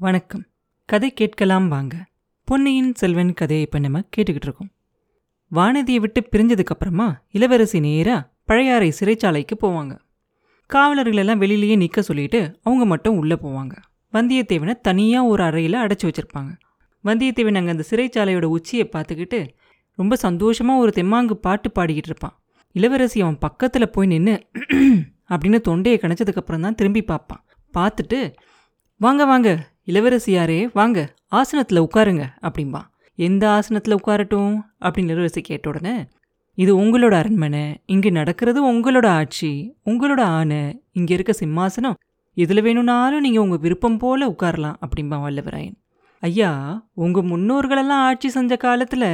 வணக்கம். கதை கேட்கலாம் வாங்க. பொன்னியின் செல்வன் கதையை இப்போ நம்ம கேட்டுக்கிட்டு இருக்கோம். வானதியை விட்டு பிரிஞ்சதுக்கப்புறமா இளவரசி நேராக பழையாறை சிறைச்சாலைக்கு போவாங்க. காவலர்கள் எல்லாம் வெளியிலேயே நிற்க சொல்லிட்டு அவங்க மட்டும் உள்ளே போவாங்க. வந்தியத்தேவனை தனியாக ஒரு அறையில் அடைச்சி வச்சுருப்பாங்க. வந்தியத்தேவன் அங்கே அந்த சிறைச்சாலையோட உச்சியை பார்த்துக்கிட்டு ரொம்ப சந்தோஷமாக ஒரு தெம்மாங்கு பாட்டு பாடிக்கிட்டு இருப்பான். இளவரசி அவன் பக்கத்தில் போய் நின்று அப்படின்னு தொண்டையை கணச்சதுக்கப்புறம் தான் திரும்பி பார்ப்பான். பார்த்துட்டு வாங்க வாங்க இளவரசியாரே வாங்க ஆசனத்தில் உட்காருங்க அப்படிம்பா. எந்த ஆசனத்தில் உட்காரட்டும்? அப்படின்னு இளவரசி கேட்ட உடனே இது உங்களோட அரண்மனை இங்கே நடக்கிறது உங்களோட ஆட்சி உங்களோட ஆணை இங்கே இருக்க சிம்மாசனம் இதில் வேணும்னாலும் நீங்கள் உங்கள் விருப்பம் போல உட்காரலாம் அப்படிம்பா வல்லவராயன். ஐயா உங்கள் முன்னோர்களெல்லாம் ஆட்சி செஞ்ச காலத்தில்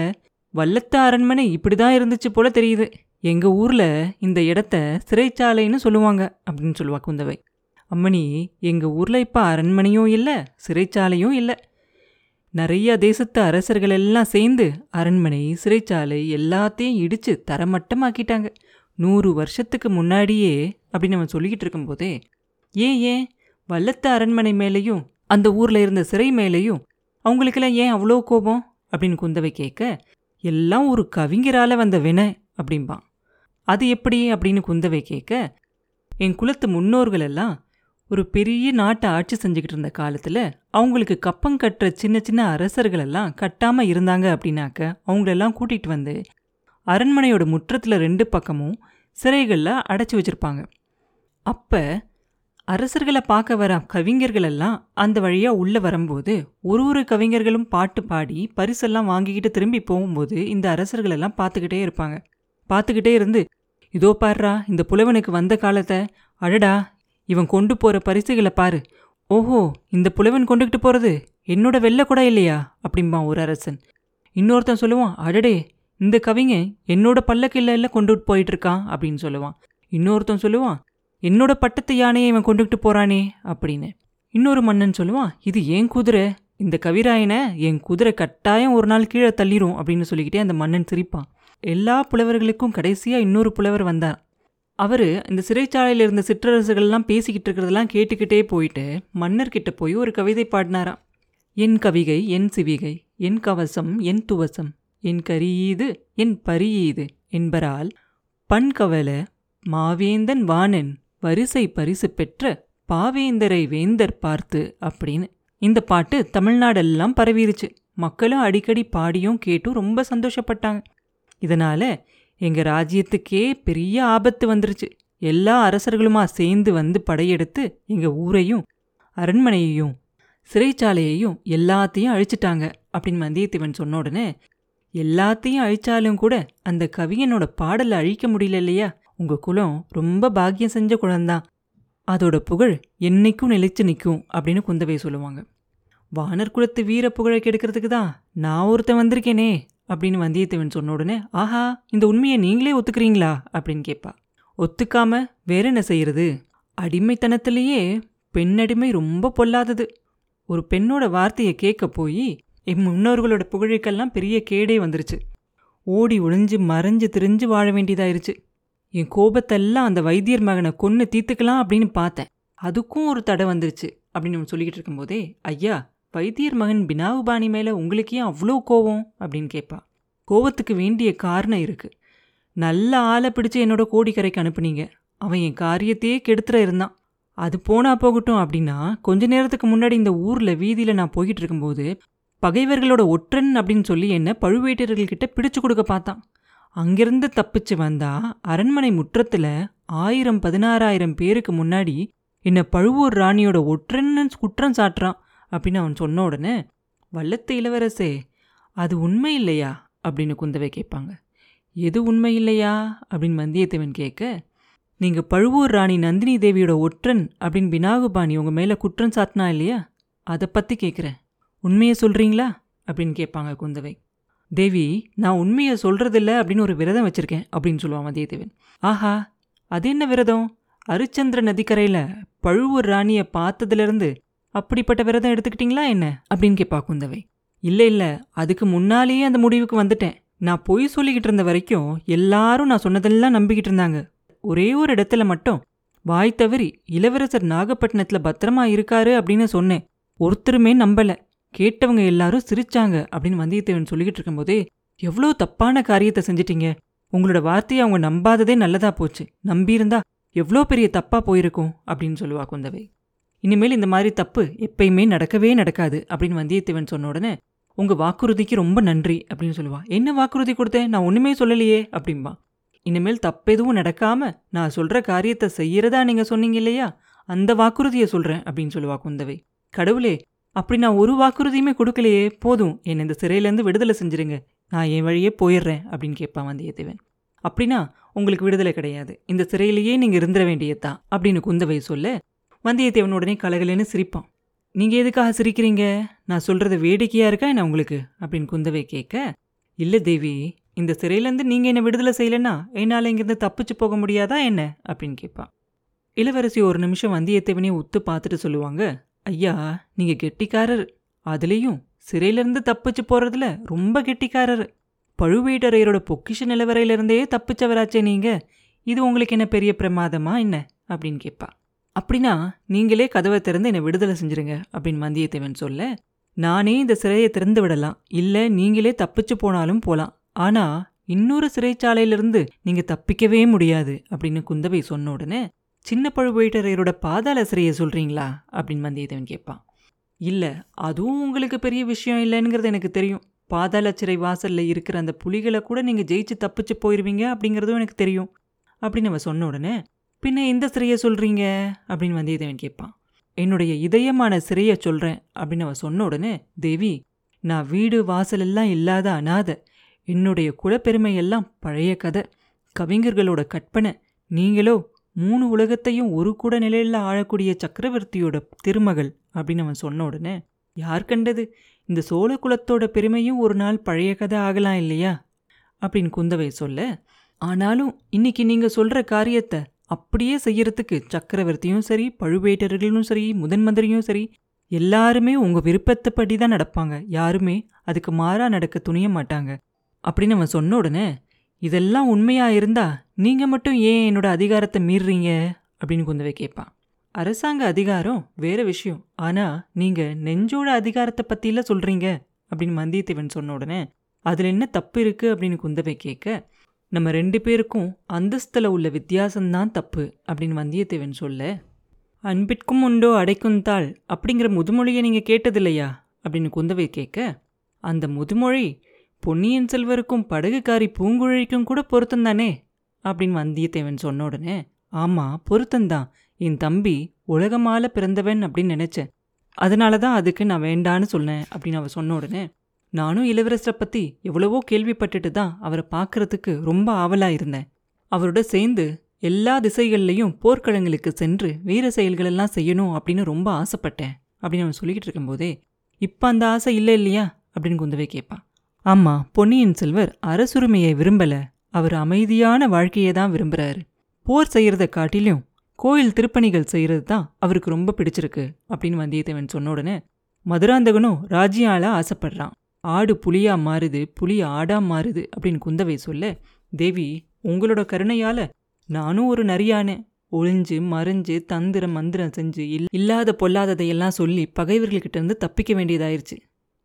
வல்லத்து அரண்மனை இப்படி தான் இருந்துச்சு போல தெரியுது. எங்கள் ஊரில் இந்த இடத்த சிறைச்சாலைன்னு சொல்லுவாங்க அப்படின்னு சொல்லுவா குந்தவை. அம்மணி எங்கள் ஊரில் இப்போ அரண்மனையும் இல்லை சிறைச்சாலையும் இல்லை. நிறைய தேசத்து அரசர்கள் எல்லாம் சேர்ந்து அரண்மனை சிறைச்சாலை எல்லாத்தையும் இடித்து தரமட்டமாக்கிட்டாங்க. நூறு வருஷத்துக்கு முன்னாடியே அப்படின்னு அவன் சொல்லிக்கிட்டு இருக்கும்போதே ஏன் ஏன்? வல்லத்த அரண்மனை மேலேயும் அந்த ஊரில் இருந்த சிறை மேலேயும் அவங்களுக்கெல்லாம் ஏன் அவ்வளோ கோபம்? அப்படின்னு குந்தவை கேட்க எல்லாம் ஒரு கவிஞரால் வந்த வினை அப்படிம்பான் அது எப்படி? அப்படின்னு குந்தவை கேட்க என் குலத்து முன்னோர்கள் எல்லாம் ஒரு பெரிய நாட்டை ஆட்சி செஞ்சுக்கிட்டு இருந்த காலத்தில் அவங்களுக்கு கப்பம் கட்டுற சின்ன சின்ன அரசர்கள் எல்லாம் கட்டாமல் இருந்தாங்க அப்படின்னாக்க அவங்களெல்லாம் கூட்டிகிட்டு வந்து அரண்மனையோட முற்றத்தில் ரெண்டு பக்கமும் சிறைகளில் அடைச்சி வச்சுருப்பாங்க. அப்போ அரசர்களை பார்க்க வர கவிஞர்கள் எல்லாம் அந்த வழியாக உள்ளே வரும்போது ஒரு ஒரு கவிஞர்களும் பாட்டு பாடி பரிசெல்லாம் வாங்கிக்கிட்டு திரும்பி போகும்போது இந்த அரசர்கள் எல்லாம் பார்த்துக்கிட்டே இருப்பாங்க. பார்த்துக்கிட்டே இருந்து இதோ பாடுறா இந்த புலவனுக்கு வந்த காலத்தை அடடா இவன் கொண்டு போகிற பரிசுகளை பாரு. ஓஹோ இந்த புலவன் கொண்டுகிட்டு போகிறது என்னோட வெள்ளை கூட இல்லையா? அப்படிம்பான் ஒரு அரசன். இன்னொருத்தன் சொல்லுவான் அடடே இந்த கவிங்க என்னோட பல்லக்கில்ல எல்லாம் கொண்டுட்டு போயிட்டு இருக்கான் அப்படின்னு சொல்லுவான். இன்னொருத்தன் சொல்லுவான் என்னோட பட்டத்து யானையை இவன் கொண்டுகிட்டு போறானே அப்படின்னு. இன்னொரு மன்னன் சொல்லுவான் இது ஏன் குதிரை? இந்த கவிராயனை என் குதிரை கட்டாயம் ஒரு நாள் கீழே தள்ளிரும் அப்படின்னு சொல்லிக்கிட்டே அந்த மன்னன் சிரிப்பான். எல்லா புலவர்களுக்கும் கடைசியாக இன்னொரு புலவர் வந்தார் அவர் இந்த சிறைச்சாலையில் இருந்த சிற்றரசுகள்லாம் பேசிக்கிட்டு இருக்கிறதெல்லாம் கேட்டுக்கிட்டே போயிட்டு மன்னர்கிட்ட போய் ஒரு கவிதை பாடினாராம் என் கவிகை என் சிவிகை என் கவசம் என் துவசம் என் கரியீது என் பரியீது என்பரால் பண்கவல மாவேந்தன் வாணன் வரிசை பரிசு பெற்ற பாவேந்தரை வேந்தர் பார்த்து அப்படின்னு இந்த பாட்டு தமிழ்நாடெல்லாம் பரவிருச்சு. மக்களும் அடிக்கடி பாடியும் கேட்டும் ரொம்ப சந்தோஷப்பட்டாங்க. இதனால எங்க ராஜ்யத்துக்கே பெரிய ஆபத்து வந்துருச்சு. எல்லா அரசர்களுமா சேர்ந்து வந்து படையெடுத்து எங்க ஊரையும் அரண்மனையையும் சிறைச்சாலையையும் எல்லாத்தையும் அழிச்சிட்டாங்க அப்படின்னு வந்தியத்தேவன் சொன்ன உடனே எல்லாத்தையும் அழிச்சாலும் கூட அந்த கவியனோட பாடலை அழிக்க முடியல இல்லையா? உங்க குலம் ரொம்ப பாக்கியம் செஞ்ச குழந்தான் அதோட புகழ் என்னைக்கும் நிலைச்சு நிற்கும் அப்படின்னு குந்தவை சொல்லுவாங்க. வானர் குலத்து வீர புகழை கெடுக்கிறதுக்கு தான் நான் ஒருத்தன் வந்திருக்கேனே அப்படின்னு வந்தியத்தேவன் சொன்ன உடனே ஆஹா இந்த உண்மையை நீங்களே ஒத்துக்கிறீங்களா? அப்படின்னு கேட்பா ஒத்துக்காம வேற என்ன செய்யறது? அடிமைத்தனத்திலேயே பெண்ணடிமை ரொம்ப பொல்லாதது. ஒரு பெண்ணோட வார்த்தையை கேட்க போய் என் முன்னோர்களோட புகழுக்கெல்லாம் பெரிய கேடே வந்துருச்சு. ஓடி ஒளிஞ்சு மறைஞ்சு திரிஞ்சு வாழ வேண்டியதாயிருச்சு. என் கோபத்தெல்லாம் அந்த வைத்தியர் மகனை கொன்று தீர்த்துக்கலாம் அப்படின்னு பார்த்தேன். அதுக்கும் ஒரு தடை வந்துருச்சு அப்படின்னு சொல்லிக்கிட்டு இருக்கும்போதே ஐயா வைத்தியர் மகன் பினாவுபாணி மேலே உங்களுக்கு ஏன் அவ்வளோ கோவம்? அப்படின்னு கேட்பா. கோவத்துக்கு வேண்டிய காரணம் இருக்குது நல்ல ஆளை பிடிச்சு என்னோட கோடிக்கரைக்கு அனுப்புனீங்க. அவன் என் காரியத்தையே கெடுத்துற இருந்தான். அது போனா போகட்டும் அப்படின்னா கொஞ்ச நேரத்துக்கு முன்னாடி இந்த ஊரில் வீதியில் நான் போய்கிட்டு இருக்கும்போது பகைவர்களோட ஒற்றன் அப்படின்னு சொல்லி என்ன பழுவேட்டர்கள்கிட்ட பிடிச்சு கொடுக்க பார்த்தான். அங்கிருந்து தப்பிச்சு வந்தா அரண்மனை முற்றத்தில் ஆயிரம் பதினாறாயிரம் பேருக்கு முன்னாடி என்னை பழுவூர் ராணியோட ஒற்றன்னு குற்றம் சாட்டுறான். அப்படின்னு அவன் சொன்ன உடனே வல்லத்து இளவரசே அது உண்மை இல்லையா? அப்படின்னு குந்தவை கேட்பாங்க. எது உண்மை இல்லையா? அப்படின்னு வந்தியத்தேவன் கேட்க நீங்கள் பழுவூர் ராணி நந்தினி தேவியோட ஒற்றன் அப்படின்னு பினாகுபாணி உங்கள் மேலே குற்றம் சாட்டினா இல்லையா? அதை பற்றி கேட்குறேன் உண்மையை சொல்கிறீங்களா அப்படின்னு கேட்பாங்க குந்தவை. தேவி நான் உண்மையை சொல்கிறதில்ல அப்படின்னு ஒரு விரதம் வச்சுருக்கேன் அப்படின்னு சொல்லுவான் வந்தியத்தேவன் ஆஹா அது என்ன விரதம்? அரிச்சந்திர நதிக்கரையில் பழுவூர் ராணியை பார்த்ததுலேருந்து அப்படிப்பட்ட விரதம் எடுத்துக்கிட்டீங்களா என்ன? அப்படின்னு கேட்பா குந்தவை. இல்லை இல்லை அதுக்கு முன்னாலேயே அந்த முடிவுக்கு வந்துட்டேன். நான் பொய் சொல்லிக்கிட்டு இருந்த வரைக்கும் எல்லாரும் நான் சொன்னதெல்லாம் நம்பிக்கிட்டு இருந்தாங்க. ஒரே ஒரு இடத்துல மட்டும். வாய் தவறி இளவரசர் நாகப்பட்டினத்தில் பத்திரமா இருக்காரு அப்படின்னு சொன்னேன். ஒருத்தருமே நம்பல. கேட்டவங்க எல்லாரும் சிரிச்சாங்க அப்படின்னு வந்தியத்தேவன் சொல்லிக்கிட்டு இருக்கும்போதே எவ்வளோ தப்பான காரியத்தை செஞ்சிட்டீங்க. உங்களோட வார்த்தையை அவங்க நம்பாததே நல்லதா போச்சு. நம்பியிருந்தா எவ்வளோ பெரிய தப்பா போயிருக்கும். அப்படின்னு சொல்லுவா குந்தவை. இனிமேல் இந்த மாதிரி தப்பு எப்பயுமே நடக்கவே நடக்காது அப்படின்னு வந்தியத்தேவன் சொன்ன உடனே உங்க வாக்குறுதிக்கு ரொம்ப நன்றி அப்படின்னு சொல்லுவா. என்ன வாக்குறுதி கொடுத்தேன்? நான் ஒன்றுமே சொல்லலையே அப்படின்பா இனிமேல் தப்பெதுவும் நடக்காம நான் சொல்ற காரியத்தை செய்யறதா நீங்க சொன்னீங்க இல்லையா? அந்த வாக்குறுதியை சொல்றேன் அப்படின்னு சொல்லுவா குந்தவை. கடவுளே அப்படி நான் ஒரு வாக்குறுதியுமே கொடுக்கலையே போதும். என்னை இந்த சிறையிலேருந்து விடுதலை செஞ்சிருங்க. நான் என் வழியே போயிடுறேன் அப்படின்னு கேட்பான் வந்தியத்தேவன். அப்படின்னா உங்களுக்கு விடுதலை கிடையாது. இந்த சிறையிலேயே நீங்க இருந்துட வேண்டியதுதான் அப்படின்னு குந்தவை சொல்ல வந்தியத்தேவன் உடனே கலகலன்னு சிரிப்பான். நீங்க எதுக்காக சிரிக்கிறீங்க? நான் சொல்றது வேடிக்கையா இருக்கா என்ன உங்களுக்கு? அப்படின்னு குந்தவை கேட்க இல்ல தேவி இந்த சிறையிலேருந்து நீங்க என்ன விடுதலை செய்யலன்னா என்னால் இங்கிருந்து தப்பிச்சு போக முடியாதா என்ன? அப்படின்னு கேட்பான். இளவரசி ஒரு நிமிஷம் வந்தியத்தேவனே உத்து பார்த்துட்டு சொல்லுவாங்க ஐயா நீங்க கெட்டிக்காரர். அதுலேயும் சிறையிலேருந்து தப்பிச்சு போறதுல ரொம்ப கெட்டிக்காரர். பழுவேட்டரையரோட பொக்கிஷ நிலவரையிலிருந்தே தப்பிச்சவராச்சே நீங்க. இது உங்களுக்கு என்ன பெரிய பிரமாதமா என்ன? அப்படின்னு கேட்பா அப்படின்னா நீங்களே கதவை திறந்து என்னை விடுதலை செஞ்சிருங்க அப்படின்னு வந்தியத்தேவன் சொல்ல நானே இந்த சிறையை திறந்து விடலாம். இல்லை நீங்களே தப்பிச்சு போனாலும் போலாம். ஆனால் இன்னொரு சிறைச்சாலையிலிருந்து நீங்கள் தப்பிக்கவே முடியாது அப்படின்னு குந்தவை சொன்ன உடனே சின்ன பழுவேட்டரையரோட பாதாள சிறையை சொல்கிறீங்களா அப்படின்னு வந்தியத்தேவன் கேட்பான். இல்லை அதுவும் உங்களுக்கு பெரிய விஷயம் இல்லைங்கிறது எனக்கு தெரியும். பாதாள சிறை வாசலில் இருக்கிற அந்த புலிகளை கூட நீங்கள் ஜெயிச்சு தப்பிச்சு போயிடுவீங்க அப்படிங்கிறதும் எனக்கு தெரியும் அப்படின்னு அவன் சொன்ன உடனே பின்ன எந்த சிறையை சொல்கிறீங்க அப்படின்னு வந்தியத்தேவன் கேட்பான். என்னுடைய இதயமான சிறையை சொல்கிறேன் அப்படின்னு அவன் சொன்ன உடனே தேவி நான் வீடு வாசலெல்லாம் இல்லாத அனாதை. என்னுடைய குலப்பெருமையெல்லாம் பழைய கதை. கவிஞர்களோட கற்பனை நீங்களோ மூணு உலகத்தையும் ஒரு கூட நிலையில் ஆழக்கூடிய சக்கரவர்த்தியோட திருமகள் அப்படின்னு அவன் சொன்ன உடனே யார் கண்டது? இந்த சோழ குலத்தோட பெருமையும் ஒரு நாள் பழைய கதை ஆகலாம் இல்லையா? அப்படின்னு குந்தவை சொல்ல ஆனாலும் இன்னைக்கு நீங்கள் சொல்கிற காரியத்தை அப்படியே செய்யறதுக்கு சக்கரவர்த்தியும் சரி பழுவேட்டர்களும் சரி முதன் மந்திரியும் சரி எல்லாருமே உங்க விருப்பத்தைப்படி தான் நடப்பாங்க. யாருமே அதுக்கு மாறா நடக்க துணிய மாட்டாங்க. அப்படின்னு அவன் சொன்ன உடனே இதெல்லாம் உண்மையா இருந்தா நீங்க மட்டும் ஏன் என்னோட அதிகாரத்தை மீறுறீங்க அப்படின்னு குந்தவை கேட்பான் அரசாங்க அதிகாரம் வேற விஷயம். ஆனா நீங்க நெஞ்சோட அதிகாரத்தை பத்தியில சொல்றீங்க. அப்படின்னு வந்தியத்தேவன் சொன்ன உடனே அதுல என்ன தப்பு இருக்கு? அப்படின்னு குந்தவை கேட்க நம்ம ரெண்டு பேருக்கும் அந்தஸ்தில் உள்ள வித்தியாசம்தான் தப்பு அப்படின்னு வந்தியத்தேவன் சொல்ல அன்பிற்கும் உண்டோ அடைக்கும் தாள்? அப்படிங்கிற முதுமொழியை நீங்கள் கேட்டதில்லையா? அப்படின்னு குந்தவை கேட்க அந்த முதுமொழி பொன்னியின் செல்வருக்கும் படகுக்காரி பூங்குழலிக்கும் கூட பொருத்தந்தானே அப்படின்னு வந்தியத்தேவன் சொன்ன உடனே ஆமாம் பொருத்தந்தான் என் தம்பி உலகமால பிறந்தவன் அப்படின்னு நினச்சேன். அதனால தான் அதுக்கு நான் வேண்டான்னு சொன்னேன். அப்படின்னு அவன் சொன்ன உடனே நானும் இளவரசரை பத்தி எவ்வளவோ கேள்விப்பட்டுட்டு தான் அவரை பார்க்கறதுக்கு ரொம்ப ஆவலா இருந்தேன். அவரோட சேர்ந்து எல்லா திசைகள்லையும் போர்க்களங்களுக்கு சென்று வீர செயல்களெல்லாம் செய்யணும் அப்படின்னு ரொம்ப ஆசைப்பட்டேன் அப்படின்னு அவன் சொல்லிக்கிட்டு இருக்கும்போதே இப்போ அந்த ஆசை இல்லை இல்லையா? அப்படின்னு குந்தவை கேட்பான். ஆமாம் பொன்னியின் செல்வர் அரசுரிமையை விரும்பல. அவர் அமைதியான வாழ்க்கையை தான் விரும்புறாரு. போர் செய்யறத காட்டிலும் கோயில் திருப்பணிகள் செய்கிறது தான் அவருக்கு ரொம்ப பிடிச்சிருக்கு அப்படின்னு வந்தியத்தேவன் சொன்ன உடனே மதுராந்தகனும் ராஜ்யால ஆசைப்படுறான். ஆடு புலியா மாறுது புலி ஆடா மாறுது அப்படின்னு குந்தவை சொல்ல தேவி உங்களோட கருணையால நானும் ஒரு நரியானேன் ஒளிஞ்சு மறைஞ்சு தந்திரம் மந்திரம் செஞ்சு இல் இல்லாத பொல்லாததையெல்லாம் சொல்லி பகைவர்கள்கிட்ட இருந்து தப்பிக்க வேண்டியதாயிருச்சு.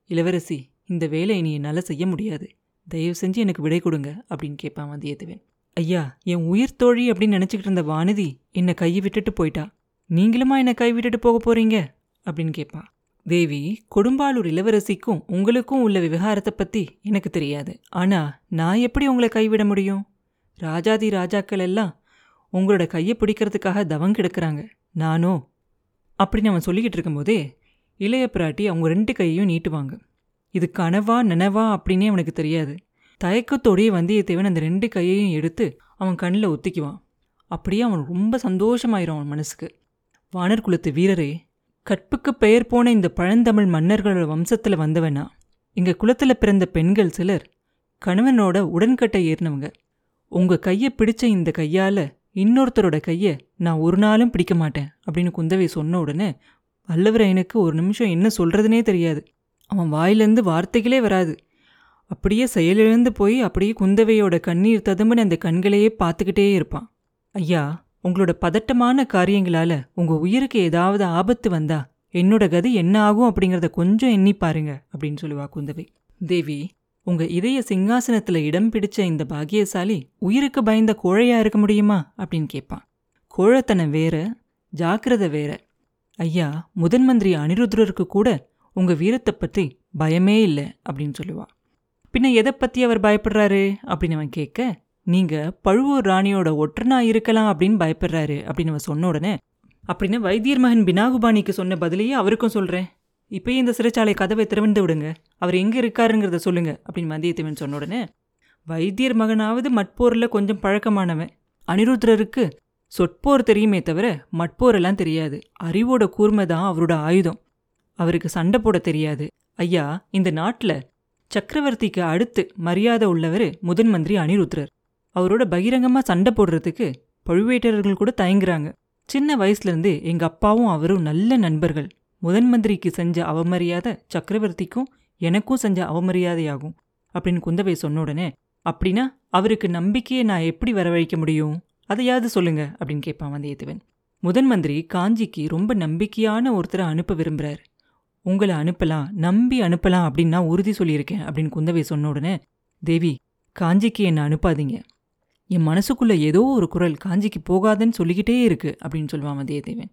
இளவரசி இந்த வேலை நீ என்னால் செய்ய முடியாது. தயவு செஞ்சு எனக்கு விடை கொடுங்க அப்படின்னு கேட்பான் வந்தியத்தேவன். ஐயா என் உயிர் தோழி அப்படின்னு நினச்சிக்கிட்டு இருந்த வானதி என்னை கையை விட்டுட்டு போயிட்டா? நீங்களுமா என்னை கை விட்டுட்டு போக போகிறீங்க அப்படின்னு கேட்பான் தேவி கொடும்பாலூர் இளவரசிக்கும் உங்களுக்கும் உள்ள விவகாரத்தை பத்தி எனக்கு தெரியாது. ஆனா நான் எப்படி உங்களை கைவிட முடியும்? ராஜாதி ராஜாக்கள் எல்லாம் உங்களோட கையை பிடிக்கிறதுக்காக தவம் கெடுக்கிறாங்க. நானோ? அப்படின்னு அவன் சொல்லிக்கிட்டு இருக்கும்போதே இளைய பிராட்டி அவங்க ரெண்டு கையையும் நீட்டுவாங்க. இது கனவா நனவா அப்படின்னே அவனுக்கு தெரியாது. தயக்கத்தோடையே வந்தியத்தேவன் அந்த ரெண்டு கையையும் எடுத்து அவன் கண்ணில் ஒத்திக்குவான். அப்படியே அவன் ரொம்ப சந்தோஷமாயிரும் அவன் மனசுக்கு. வானர் குலத்து வீரரே கற்புக்கு பெயர் போன இந்த பழந்தமிழ் மன்னர்களோட வம்சத்தில் வந்தவனா? எங்கள் குலத்தில் பிறந்த பெண்கள் சிலர் கணவனோட உடன்கட்டை ஏறினவங்க. உங்கள் கையை பிடிச்ச இந்த கையால் இன்னொருத்தரோட கையை நான் ஒரு நாளும் பிடிக்க மாட்டேன் அப்படின்னு குந்தவை சொன்ன உடனே வல்லவரையனுக்கு ஒரு நிமிஷம் என்ன சொல்கிறதுனே தெரியாது. அவன் வாயிலேருந்து வார்த்தைகளே வராது. அப்படியே செயலிழந்து போய் அப்படியே குந்தவையோட கண்ணீர் ததும்புன்னு அந்த கண்களையே பார்த்துக்கிட்டே இருப்பான். ஐயா உங்களோட பதட்டமான காரியங்களால உங்க உயிருக்கு ஏதாவது ஆபத்து வந்தா என்னோட கதி என்ன ஆகும் அப்படிங்கிறத கொஞ்சம் எண்ணி பாருங்க அப்படின்னு சொல்லுவா குந்தவை. தேவி உங்க இதய சிங்காசனத்துல இடம் பிடிச்ச இந்த பாகியசாலி உயிருக்கு பயந்த கோழையா இருக்க முடியுமா? அப்படின்னு கேட்பான். கோழத்தனம் வேற ஜாக்கிரதை வேற. ஐயா முதன் மந்திரி அனிருத்ரருக்கு கூட உங்க வீரத்தை பற்றி பயமே இல்லை அப்படின்னு சொல்லுவா. பின்ன எதை பத்தி அவர் பயப்படுறாரு? அப்படின்னு அவன் கேட்க நீங்க பழுவூர் ராணியோட ஒற்றனா இருக்கலாம் அப்படின்னு பயப்படுறாரு அப்படின்னு அவன் சொன்ன உடனே அப்படின்னு வைத்தியர் மகன் பினாகுபாணிக்கு சொன்ன பதிலையே அவருக்கும் சொல்றேன். இப்பயே இந்த சிறைச்சாலை கதவை திறந்து விடுங்க. அவர் எங்க இருக்காருங்கிறத சொல்லுங்க அப்படின்னு வந்தியத்தேவன் சொன்ன உடனே வைத்தியர் மகனாவது மட்போரில் கொஞ்சம் பழக்கமானவன். அனிருத்ரருக்கு சொற்போர் தெரியுமே தவிர மட்போரெல்லாம் தெரியாது. அறிவோட கூர்மை தான் அவரோட ஆயுதம். அவருக்கு சண்டை போட தெரியாது. ஐயா இந்த நாட்டில் சக்கரவர்த்திக்கு அடுத்து மரியாதை உள்ளவர் முதன் மந்திரி அனிருத்ரர். அவரோட பகிரங்கமாக சண்டை போடுறதுக்கு பழுவேட்டரர்கள் கூட தயங்குறாங்க. சின்ன வயசுலேருந்து எங்கள் அப்பாவும் அவரும் நல்ல நண்பர்கள். முதன் மந்திரிக்கு செஞ்ச அவமரியாதை சக்கரவர்த்திக்கும் எனக்கும் செஞ்ச அவமரியாதையாகும். அப்படின்னு குந்தவை சொன்ன உடனே அப்படின்னா அவருக்கு நம்பிக்கையை நான் எப்படி வரவழைக்க முடியும்? அதையாவது சொல்லுங்க அப்படின்னு கேட்பான் வந்தியத்தேவன். முதன் மந்திரி காஞ்சிக்கு ரொம்ப நம்பிக்கையான ஒருத்தரை அனுப்ப விரும்புறாரு. உங்களை அனுப்பலாம் நம்பி அனுப்பலாம் அப்படின்னு நான் உறுதி சொல்லியிருக்கேன் அப்படின்னு குந்தவை சொன்ன உடனே தேவி காஞ்சிக்கு என்னை அனுப்பாதீங்க. என் மனசுக்குள்ள ஏதோ ஒரு குரல் காஞ்சிக்கு போகாதுன்னு சொல்லிக்கிட்டே இருக்கு அப்படின்னு சொல்லுவான் வந்தியத்தேவன்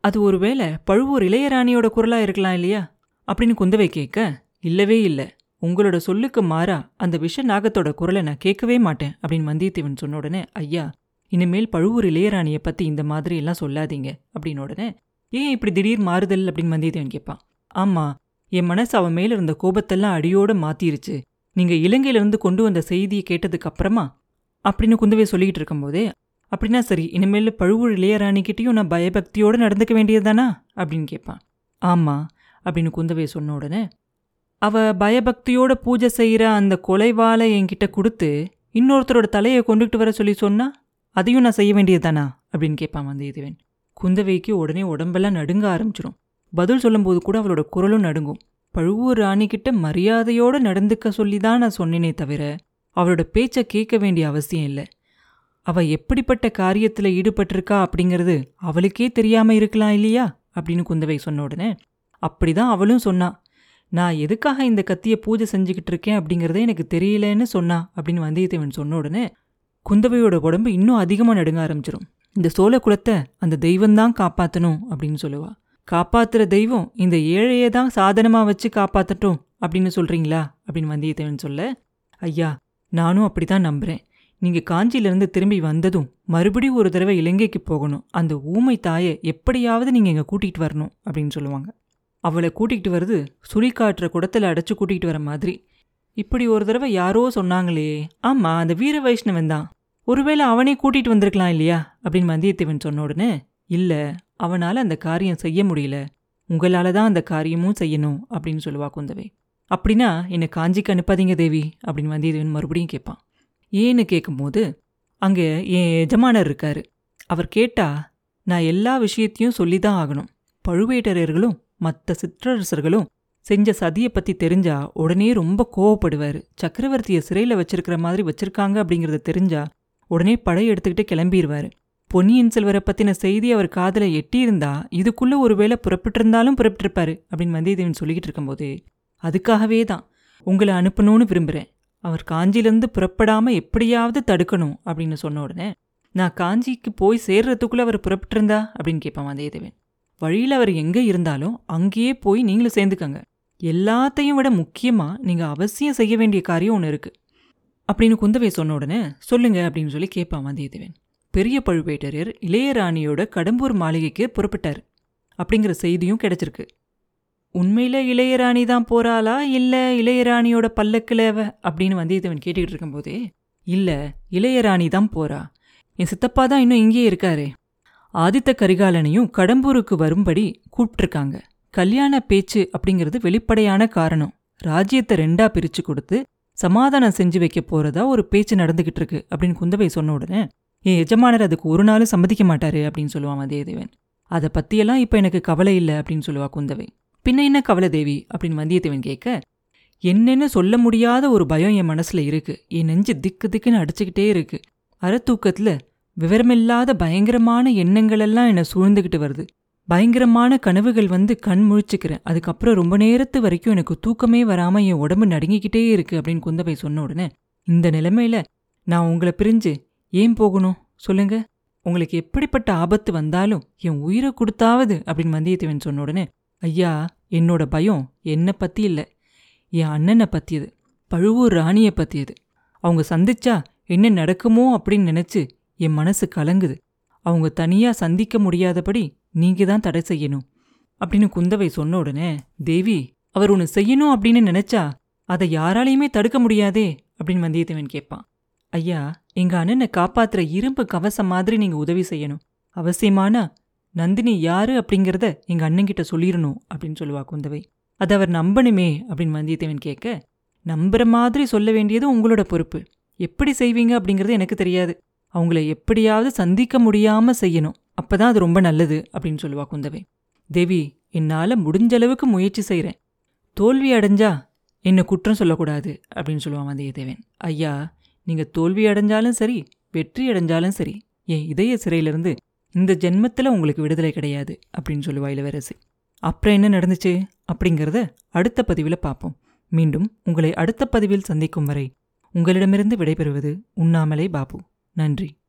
அது ஒருவேளை பழுவூர் இளையராணியோட குரலா இருக்கலாம் இல்லையா? அப்படின்னு குந்தவை கேட்க இல்லவே இல்லை. உங்களோட சொல்லுக்கு மாறா அந்த விஷ நாகத்தோட குரலை நான் கேட்கவே மாட்டேன் அப்படின்னு வந்தியத்தேவன் சொன்ன உடனே ஐயா இனிமேல் பழுவூர் இளையராணியை பத்தி இந்த மாதிரி எல்லாம் சொல்லாதீங்க அப்படின்னு உடனே ஏன் இப்படி திடீர் மாறுதல்? அப்படின்னு வந்தியத்தேவன் கேட்பான். ஆமா என் மனசு அவன் மேல இருந்த கோபத்தெல்லாம் அடியோட மாத்திருச்சு. நீங்க இலங்கையிலேருந்து கொண்டு வந்த செய்தியை கேட்டதுக்கு அப்புறமா அப்படின்னு குந்தவை சொல்லிக்கிட்டு இருக்கும்போதே அப்படின்னா சரி இனிமேல் பழுவூர் இளையராணிக்கிட்டேயும் நான் பயபக்தியோடு நடந்துக்க வேண்டியதுதானா? அப்படின்னு கேட்பான். ஆமாம் அப்படின்னு குந்தவை சொன்ன உடனே அவ பயபக்தியோட பூஜை செய்கிற அந்த கொலைவாலை என்கிட்ட கொடுத்து இன்னொருத்தரோட தலையை கொண்டுகிட்டு வர சொல்லி சொன்னா அதையும் நான் செய்ய வேண்டியதுதானா? அப்படின்னு கேட்பான் வந்தியத்தேவன். குந்தவைக்கு உடனே உடம்பெல்லாம் நடுங்க ஆரம்பிச்சிடும் பதில் சொல்லும்போது கூட அவளோட குரலும் நடுங்கும். பழுவூர் ராணிக்கிட்ட மரியாதையோடு நடந்துக்க சொல்லி தான் நான் சொன்னேனே தவிர அவளோட பேச்சை கேட்க வேண்டிய அவசியம் இல்லை. அவ எப்படிப்பட்ட காரியத்தில் ஈடுபட்டிருக்கா அப்படிங்கிறது அவளுக்கே தெரியாமல் இருக்கலாம் இல்லையா? அப்படின்னு குந்தவை சொன்ன உடனே அப்படிதான் அவளும் சொன்னா. நான் எதுக்காக இந்த கத்தியை பூஜை செஞ்சுக்கிட்டு இருக்கேன் அப்படிங்கிறதே எனக்கு தெரியலன்னு சொன்னா அப்படின்னு வந்தியத்தேவன் சொன்ன உடனே குந்தவையோட உடம்பு இன்னும் அதிகமாக நடுங்க ஆரம்பிச்சிடும் இந்த சோழ குலத்தை அந்த தெய்வம்தான் காப்பாற்றணும் அப்படின்னு சொல்லுவா. காப்பாத்துற தெய்வம் இந்த ஏழையை தான் சாதனமாக வச்சு காப்பாற்றட்டும் அப்படின்னு சொல்கிறீங்களா அப்படின்னு வந்தியத்தேவன் சொல்ல ஐயா நானும் அப்படிதான் நம்புறேன். நீங்க காஞ்சியிலிருந்து திரும்பி வந்ததும் மறுபடியும் ஒரு தடவை இலங்கைக்கு போகணும். அந்த ஊமை தாயை எப்படியாவது நீங்க இங்க கூட்டிகிட்டு வரணும் அப்படின்னு சொல்லுவாங்க. அவளை கூட்டிகிட்டு வருது சுழிக்காட்டுற குடத்தில் அடைச்சு கூட்டிகிட்டு வர மாதிரி. இப்படி ஒரு தடவை யாரோ சொன்னாங்களே ஆமா அந்த வீர வைஷ்ணவன் தான். ஒருவேளை அவனே கூட்டிட்டு வந்திருக்கலாம் இல்லையா? அப்படின்னு வந்தியத்தேவன் சொன்ன உடனே இல்லை அவனால அந்த காரியம் செய்ய முடியல. உங்களால தான் அந்த காரியமும் செய்யணும் அப்படின்னு சொல்லுவா குந்தவை. அப்படின்னா என்னை காஞ்சிக்கு அனுப்பாதீங்க தேவி அப்படின்னு வந்தியத்தேவன் மறுபடியும் கேட்பான். ஏன்னு கேட்கும்போது அங்கே என் எஜமானர் இருக்காரு. அவர் கேட்டா நான் எல்லா விஷயத்தையும் சொல்லி தான் ஆகணும். பழுவேட்டரையர்களும் மற்ற சிற்றரசர்களும் செஞ்ச சதியை பத்தி தெரிஞ்சா உடனே ரொம்ப கோவப்படுவார். சக்கரவர்த்தியை சிறையில் வச்சிருக்கிற மாதிரி வச்சிருக்காங்க அப்படிங்கிறத தெரிஞ்சா உடனே படை எடுத்துக்கிட்டு கிளம்பிடுவார் பொன்னியின் செல்வரை பற்றின செய்தி அவர் காதல எட்டியிருந்தா இதுக்குள்ளே ஒருவேளை புறப்பட்டிருந்தாலும் புறப்பட்டிருப்பாரு அப்படின்னு வந்தியத்தேவன் சொல்லிக்கிட்டு இருக்கும்போது அதுக்காகவே தான் உங்களை அனுப்பணும்னு விரும்புகிறேன் அவர் காஞ்சியிலேருந்து புறப்படாமல் எப்படியாவது தடுக்கணும் அப்படின்னு சொன்ன உடனே நான் காஞ்சிக்கு போய் சேர்றதுக்குள்ளே அவர் புறப்பட்டிருந்தா? அப்படின்னு கேட்பான் வந்தியத்தேவன் வழியில் அவர் எங்கே இருந்தாலும் அங்கேயே போய் நீங்களும் சேர்ந்துக்கங்க. எல்லாத்தையும் விட முக்கியமாக நீங்கள் அவசியம் செய்ய வேண்டிய காரியம் ஒன்று இருக்குது அப்படின்னு குந்தவை சொன்ன உடனே சொல்லுங்க அப்படின்னு சொல்லி கேட்பான் வந்தியத்தேவன் பெரிய பழுவேட்டரையர் இளையராணியோட கடம்பூர் மாளிகைக்கு புறப்பட்டார். அப்படிங்கிற செய்தியும் கிடைச்சிருக்கு. உண்மையில இளையராணி தான் போறாளா? இல்ல இளையராணியோட பல்லக்கில் அப்படின்னு வந்தியத்தேவன் கேட்டுக்கிட்டு இருக்கும்போதே இல்ல இளையராணி தான் போறா. என் சித்தப்பா தான் இன்னும் இங்கேயே இருக்காரே. ஆதித்த கரிகாலனையும் கடம்பூருக்கு வரும்படி கூப்பிட்டுருக்காங்க. கல்யாண பேச்சு அப்படிங்கிறது வெளிப்படையான காரணம். ராஜ்யத்தை ரெண்டா பிரிச்சு கொடுத்து சமாதானம் செஞ்சு வைக்க போறதா ஒரு பேச்சு நடந்துகிட்டு இருக்கு அப்படின்னு குந்தவை சொன்ன உடனே என் எஜமானர் அதுக்கு ஒரு நாளும் சம்மதிக்க மாட்டாரு அப்படின்னு சொல்லுவான் வந்தியத்தேவன். அதை பத்தியெல்லாம் இப்ப எனக்கு கவலை இல்லை அப்படின்னு சொல்லுவா குந்தவை. பின்ன என்ன கவலை தேவி? அப்படின்னு வந்தியத்தேவன் கேட்க என்னன்னு சொல்ல முடியாத ஒரு பயம் என் மனசுல இருக்கு. என் நெஞ்சு திக்கு திக்குன்னு அடிச்சுக்கிட்டே இருக்கு. அறத்தூக்கத்துல விவரமில்லாத பயங்கரமான எண்ணங்கள் எல்லாம் என்னை சூழ்ந்துகிட்டு வருது. பயங்கரமான கனவுகள் வந்து கண் முழிச்சுக்கிறேன். அதுக்கப்புறம் ரொம்ப நேரத்து வரைக்கும் எனக்கு தூக்கமே வராம என் உடம்பு நடுங்கிக்கிட்டே இருக்கு அப்படின்னு குந்தவை சொன்ன உடனே இந்த நிலைமையில நான் உங்களை பிரிஞ்சு ஏன் போகணும்? சொல்லுங்க. உங்களுக்கு எப்படிப்பட்ட ஆபத்து வந்தாலும் என் உயிரை கொடுத்தாவது அப்படின்னு வந்தியத்தேவன் சொன்ன உடனே ஐயா என்னோட பயம் என்னை பத்தி இல்ல. என் அண்ணனை பத்தியது பழுவூர் ராணியை பத்தியது. அவங்க சந்திச்சா என்ன நடக்குமோ அப்படின்னு நினைச்சு என் மனசு கலங்குது. அவங்க தனியா சந்திக்க முடியாதபடி நீங்க தான் தடை செய்யணும். அப்படின்னு குந்தவை சொன்ன உடனே தேவி அவர் ஒன்று செய்யணும் அப்படின்னு நினைச்சா அதை யாராலையுமே தடுக்க முடியாதே அப்படின்னு வந்தியத்தேவன் கேட்பான். ஐயா எங்க அண்ணனை காப்பாத்துற இரும்பு கவசம் மாதிரி நீங்க உதவி செய்யணும். அவசியமானா நந்தினி யாரு அப்படிங்கிறத எங்க அண்ணங்கிட்ட சொல்லிடணும் அப்படின்னு சொல்லுவா குந்தவை. அதை அவர் நம்பணுமே அப்படின்னு வந்தியத்தேவன் கேட்க நம்புற மாதிரி சொல்ல வேண்டியது உங்களோட பொறுப்பு. எப்படி செய்வீங்க அப்படிங்கிறது எனக்கு தெரியாது. அவங்கள எப்படியாவது சந்திக்க முடியாமல் செய்யணும். அப்பதான் அது ரொம்ப நல்லது அப்படின்னு சொல்லுவா குந்தவை. தேவி என்னால் முடிஞ்ச அளவுக்கு முயற்சி செய்கிறேன் தோல்வி அடைஞ்சா என்னை குற்றம் சொல்லக்கூடாது அப்படின்னு சொல்லுவான் வந்தியத்தேவன். ஐயா நீங்கள் தோல்வி அடைஞ்சாலும் சரி வெற்றி அடைஞ்சாலும் சரி என் இதய சிறையிலிருந்து இந்த ஜென்மத்துல உங்களுக்கு விடுதலை கிடையாது அப்படின்னு சொல்லுவா இளவரசி. அப்புறம் என்ன நடந்துச்சு? அப்படிங்கிறத அடுத்த பதிவில் பார்ப்போம் மீண்டும் உங்களை அடுத்த பதிவில் சந்திக்கும் வரை உங்களிடமிருந்து விடைபெறுவது உண்ணாமலே பாபு. நன்றி.